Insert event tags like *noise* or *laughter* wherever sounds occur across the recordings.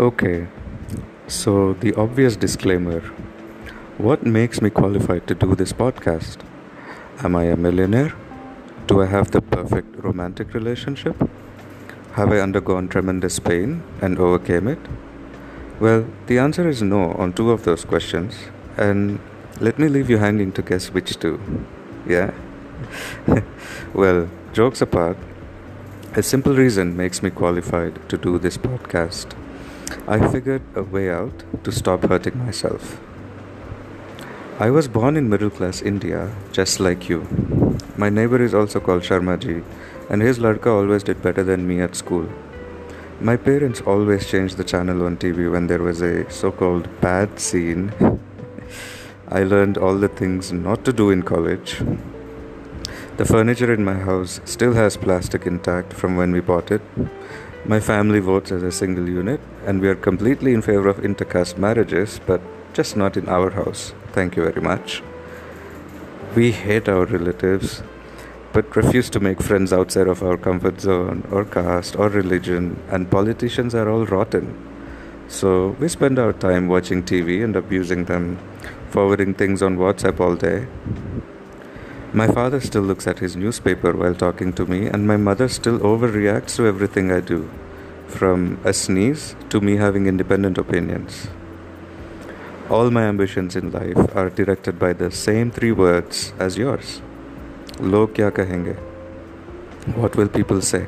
Okay, so the obvious disclaimer What makes me qualified to do this podcast? Am I a millionaire? Do I have the perfect romantic relationship? Have I undergone tremendous pain and overcame it? Well, the answer is no on two of those questions, and let me leave you hanging to guess which two. Yeah? *laughs* well, jokes apart, a simple reason makes me qualified to do this podcast. I figured a way out to stop hurting myself. I was born in middle class India, just like you. My neighbor is also called Sharmaji, and his ladka always did better than me at school. My parents always changed the channel on TV when there was a so called bad scene. *laughs* I learned all the things not to do in college. The furniture in my house still has plastic intact from when we bought it. My family votes as a single unit, and we are completely in favor of intercaste marriages, but just not in our house. Thank you very much. We hate our relatives, but refuse to make friends outside of our comfort zone, or caste, or religion, and politicians are all rotten. So we spend our time watching TV and abusing them, forwarding things on WhatsApp all day. My father still looks at his newspaper while talking to me, and my mother still overreacts to everything I do, from a sneeze to me having independent opinions. All my ambitions in life are directed by the same three words as yours. Log kya kahenge? What will people say?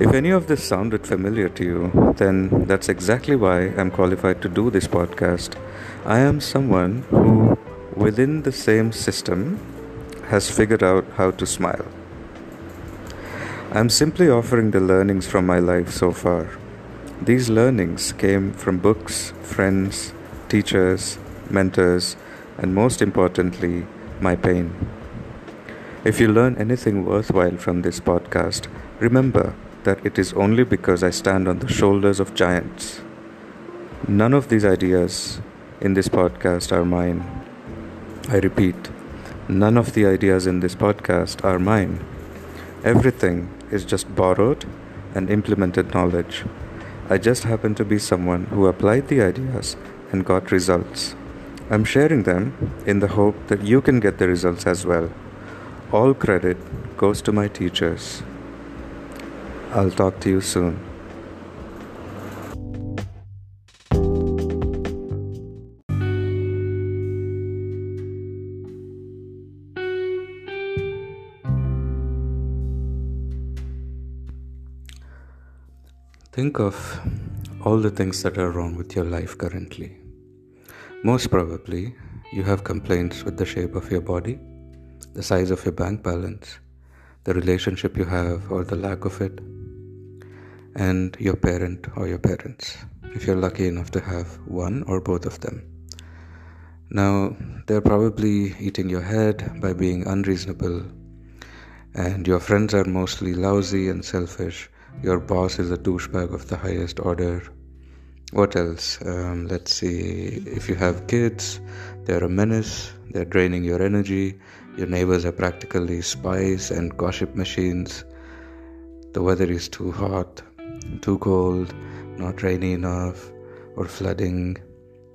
If any of this sounded familiar to you, then that's exactly why I'm qualified to do this podcast. I am someone who within the same system has figured out how to smile. I'm simply offering the learnings from my life so far. These learnings came from books, friends, teachers, mentors, and most importantly, my pain. If you learn anything worthwhile from this podcast, remember that it is only because I stand on the shoulders of giants. None of these ideas in this podcast are mine. I repeat, none of the ideas in this podcast are mine. Everything is just borrowed and implemented knowledge. I just happen to be someone who applied the ideas and got results. I'm sharing them in the hope that you can get the results as well. All credit goes to my teachers. I'll talk to you soon. Think of all the things that are wrong with your life currently. Most probably, you have complaints with the shape of your body, the size of your bank balance, the relationship you have or the lack of it, and your parent or your parents, if you're lucky enough to have one or both of them. Now, they're probably eating your head by being unreasonable, and your friends are mostly lousy and selfish your boss is a douchebag of the highest order. What else? Um, let's see. If you have kids, they're a menace, they're draining your energy. Your neighbors are practically spies and gossip machines. The weather is too hot, too cold, not rainy enough, or flooding.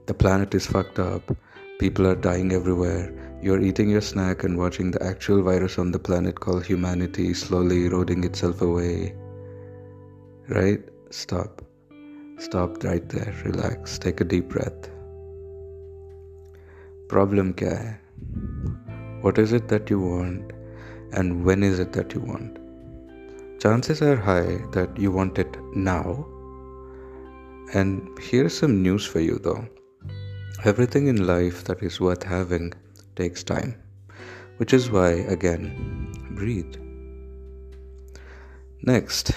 The planet is fucked up. People are dying everywhere. You're eating your snack and watching the actual virus on the planet called humanity slowly eroding itself away right? Stop. Stop right there. Relax. Take a deep breath. Problem kya hai? What is it that you want and when is it that you want? Chances are high that you want it now. And here's some news for you though. Everything in life that is worth having takes time, which is why, again, breathe. Next,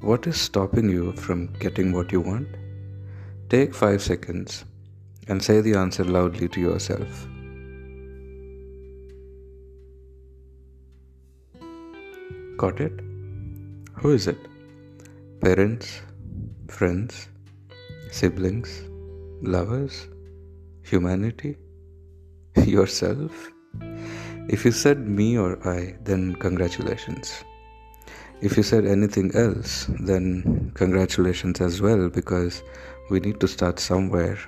what is stopping you from getting what you want? Take 5 seconds and say the answer loudly to yourself. Got it? Who is it? Parents, friends, siblings, lovers, humanity, *laughs* yourself? If you said me or I, then congratulations. If you said anything else, then congratulations as well, because we need to start somewhere.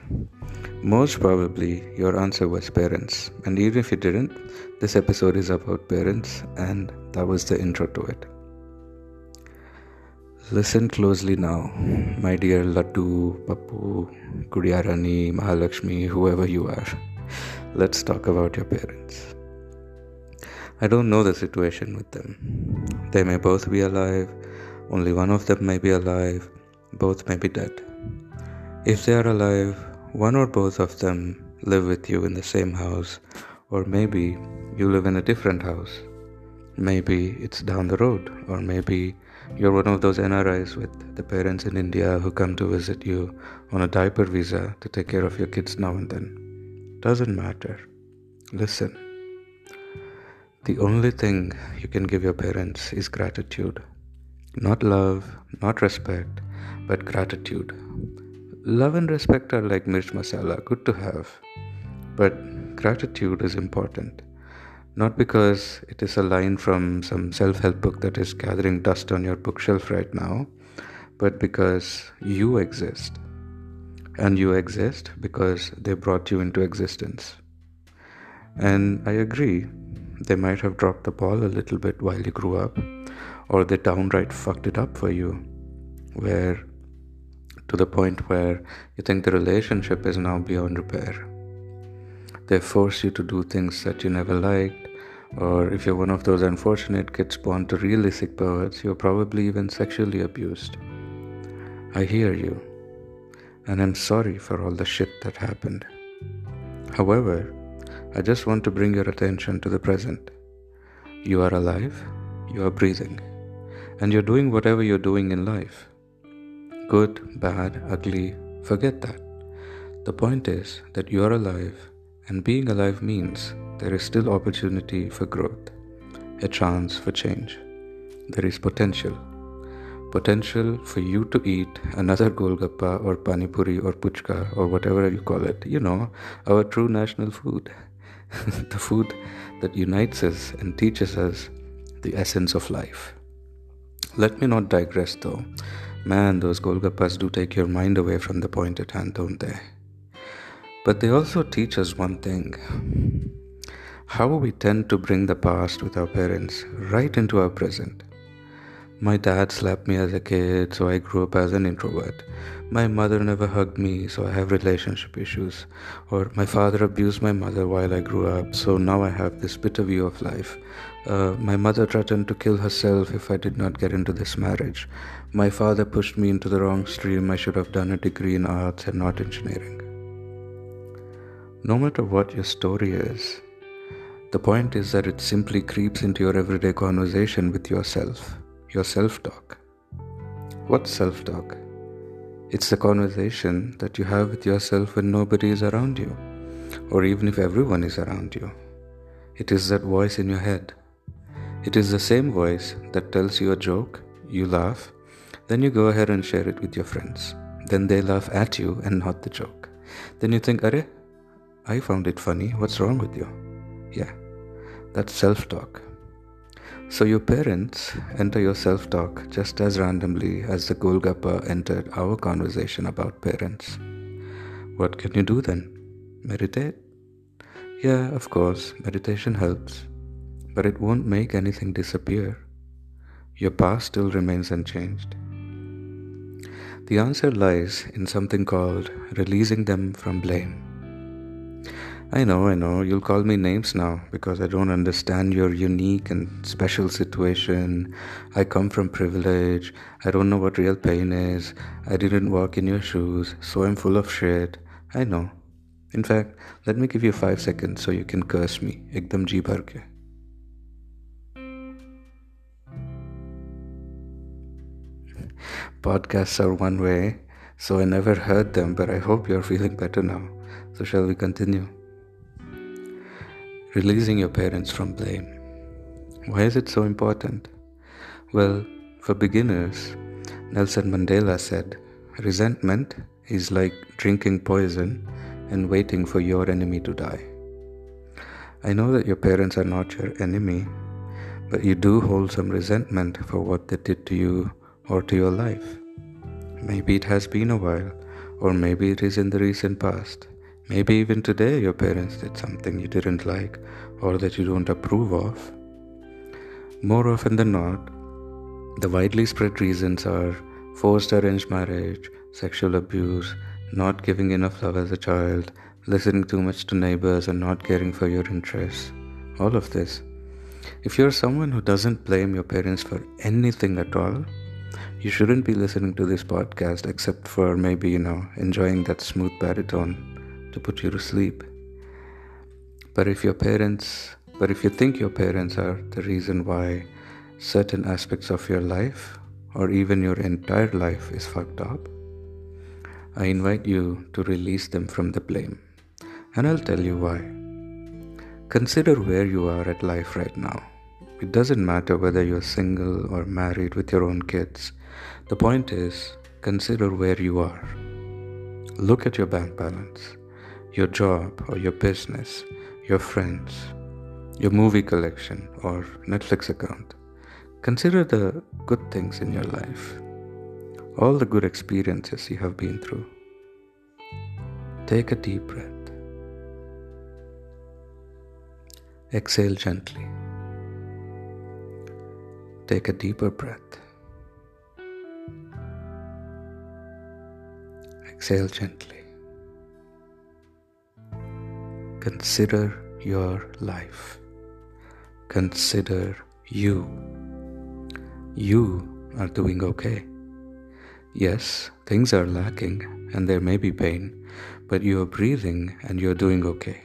Most probably, your answer was parents. And even if you didn't, this episode is about parents, and that was the intro to it. Listen closely now, my dear Laddu, Papu, Kudiyarani, Mahalakshmi, whoever you are. Let's talk about your parents. I don't know the situation with them. They may both be alive, only one of them may be alive, both may be dead. If they are alive, one or both of them live with you in the same house, or maybe you live in a different house. Maybe it's down the road, or maybe you're one of those NRIs with the parents in India who come to visit you on a diaper visa to take care of your kids now and then. Doesn't matter. Listen. The only thing you can give your parents is gratitude. Not love, not respect, but gratitude. Love and respect are like mirch masala, good to have. But gratitude is important. Not because it is a line from some self help book that is gathering dust on your bookshelf right now, but because you exist. And you exist because they brought you into existence. And I agree, they might have dropped the ball a little bit while you grew up, or they downright fucked it up for you, where to the point where you think the relationship is now beyond repair. They force you to do things that you never liked, or if you're one of those unfortunate kids born to really sick parents, you're probably even sexually abused. I hear you, and I'm sorry for all the shit that happened. However, I just want to bring your attention to the present. You are alive, you are breathing, and you're doing whatever you're doing in life. Good, bad, ugly, forget that. The point is that you are alive, and being alive means there is still opportunity for growth, a chance for change. There is potential. Potential for you to eat another Golgappa or Panipuri or Puchka or whatever you call it. You know, our true national food. *laughs* the food that unites us and teaches us the essence of life. Let me not digress though. Man, those Golgappas do take your mind away from the point at hand, don't they? But they also teach us one thing how we tend to bring the past with our parents right into our present. My dad slapped me as a kid, so I grew up as an introvert. My mother never hugged me, so I have relationship issues. Or my father abused my mother while I grew up, so now I have this bitter view of life. Uh, my mother threatened to kill herself if I did not get into this marriage. My father pushed me into the wrong stream. I should have done a degree in arts and not engineering. No matter what your story is, the point is that it simply creeps into your everyday conversation with yourself, your self talk. What's self talk? It's the conversation that you have with yourself when nobody is around you, or even if everyone is around you. It is that voice in your head. It is the same voice that tells you a joke, you laugh, then you go ahead and share it with your friends. Then they laugh at you and not the joke. Then you think, Are, I found it funny, what's wrong with you? Yeah, that's self talk. So your parents enter your self talk just as randomly as the Golgappa entered our conversation about parents. What can you do then? Meditate? Yeah, of course, meditation helps, but it won't make anything disappear. Your past still remains unchanged. The answer lies in something called releasing them from blame. I know, I know, you'll call me names now because I don't understand your unique and special situation. I come from privilege. I don't know what real pain is. I didn't walk in your shoes, so I'm full of shit. I know. In fact, let me give you five seconds so you can curse me. Ekdam ji bhar ke. Podcasts are one way, so I never heard them, but I hope you're feeling better now. So, shall we continue? Releasing your parents from blame. Why is it so important? Well, for beginners, Nelson Mandela said, resentment is like drinking poison and waiting for your enemy to die. I know that your parents are not your enemy, but you do hold some resentment for what they did to you or to your life. Maybe it has been a while, or maybe it is in the recent past. Maybe even today your parents did something you didn't like or that you don't approve of. More often than not, the widely spread reasons are forced arranged marriage, sexual abuse, not giving enough love as a child, listening too much to neighbors, and not caring for your interests. All of this. If you're someone who doesn't blame your parents for anything at all, you shouldn't be listening to this podcast except for maybe, you know, enjoying that smooth baritone to put you to sleep. But if your parents, but if you think your parents are the reason why certain aspects of your life or even your entire life is fucked up, I invite you to release them from the blame. And I'll tell you why. Consider where you are at life right now. It doesn't matter whether you're single or married with your own kids. The point is, consider where you are. Look at your bank balance your job or your business, your friends, your movie collection or Netflix account. Consider the good things in your life, all the good experiences you have been through. Take a deep breath. Exhale gently. Take a deeper breath. Exhale gently. Consider your life. Consider you. You are doing okay. Yes, things are lacking and there may be pain, but you are breathing and you're doing okay.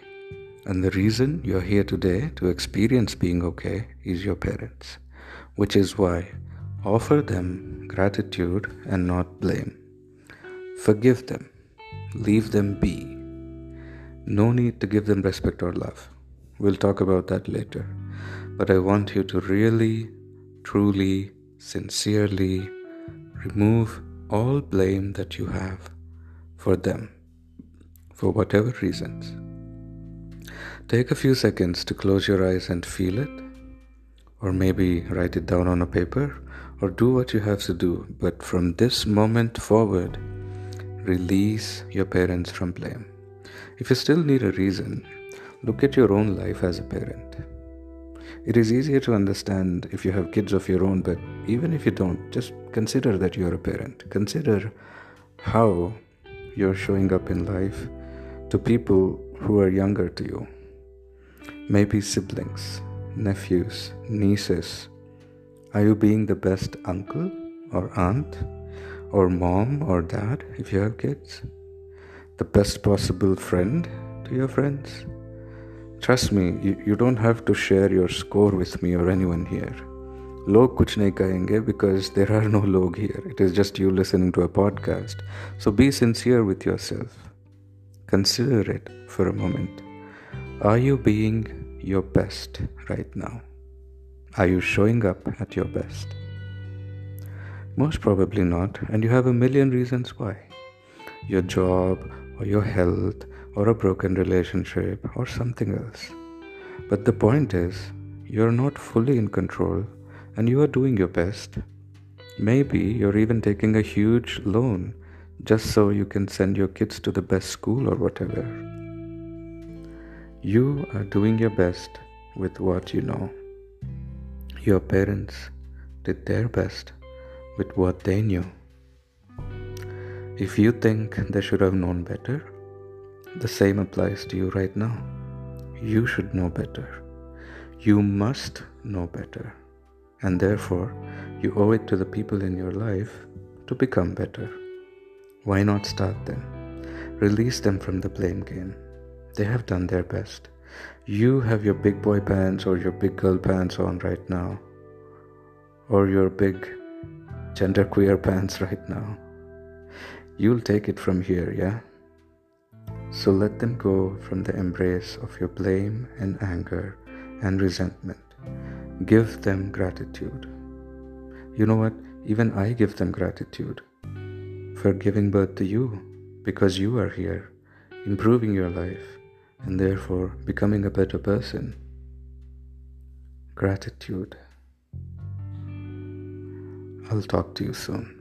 And the reason you're here today to experience being okay is your parents, which is why offer them gratitude and not blame. Forgive them, leave them be no need to give them respect or love. We'll talk about that later. But I want you to really, truly, sincerely remove all blame that you have for them, for whatever reasons. Take a few seconds to close your eyes and feel it, or maybe write it down on a paper, or do what you have to do. But from this moment forward, release your parents from blame. If you still need a reason, look at your own life as a parent. It is easier to understand if you have kids of your own, but even if you don't, just consider that you're a parent. Consider how you're showing up in life to people who are younger to you. Maybe siblings, nephews, nieces. Are you being the best uncle or aunt or mom or dad if you have kids? The best possible friend to your friends. Trust me, you, don't have to share your score with me or anyone here. Log kuch kahenge because there are no log here. It is just you listening to a podcast. So be sincere with yourself. Consider it for a moment. Are you being your best right now? Are you showing up at your best? Most probably not, and you have a million reasons why. Your job, or your health or a broken relationship or something else. But the point is, you're not fully in control and you are doing your best. Maybe you're even taking a huge loan just so you can send your kids to the best school or whatever. You are doing your best with what you know. Your parents did their best with what they knew. If you think they should have known better, the same applies to you right now. You should know better. You must know better. And therefore, you owe it to the people in your life to become better. Why not start them? Release them from the blame game. They have done their best. You have your big boy pants or your big girl pants on right now, or your big genderqueer pants right now. You'll take it from here, yeah? So let them go from the embrace of your blame and anger and resentment. Give them gratitude. You know what? Even I give them gratitude for giving birth to you because you are here, improving your life, and therefore becoming a better person. Gratitude. I'll talk to you soon.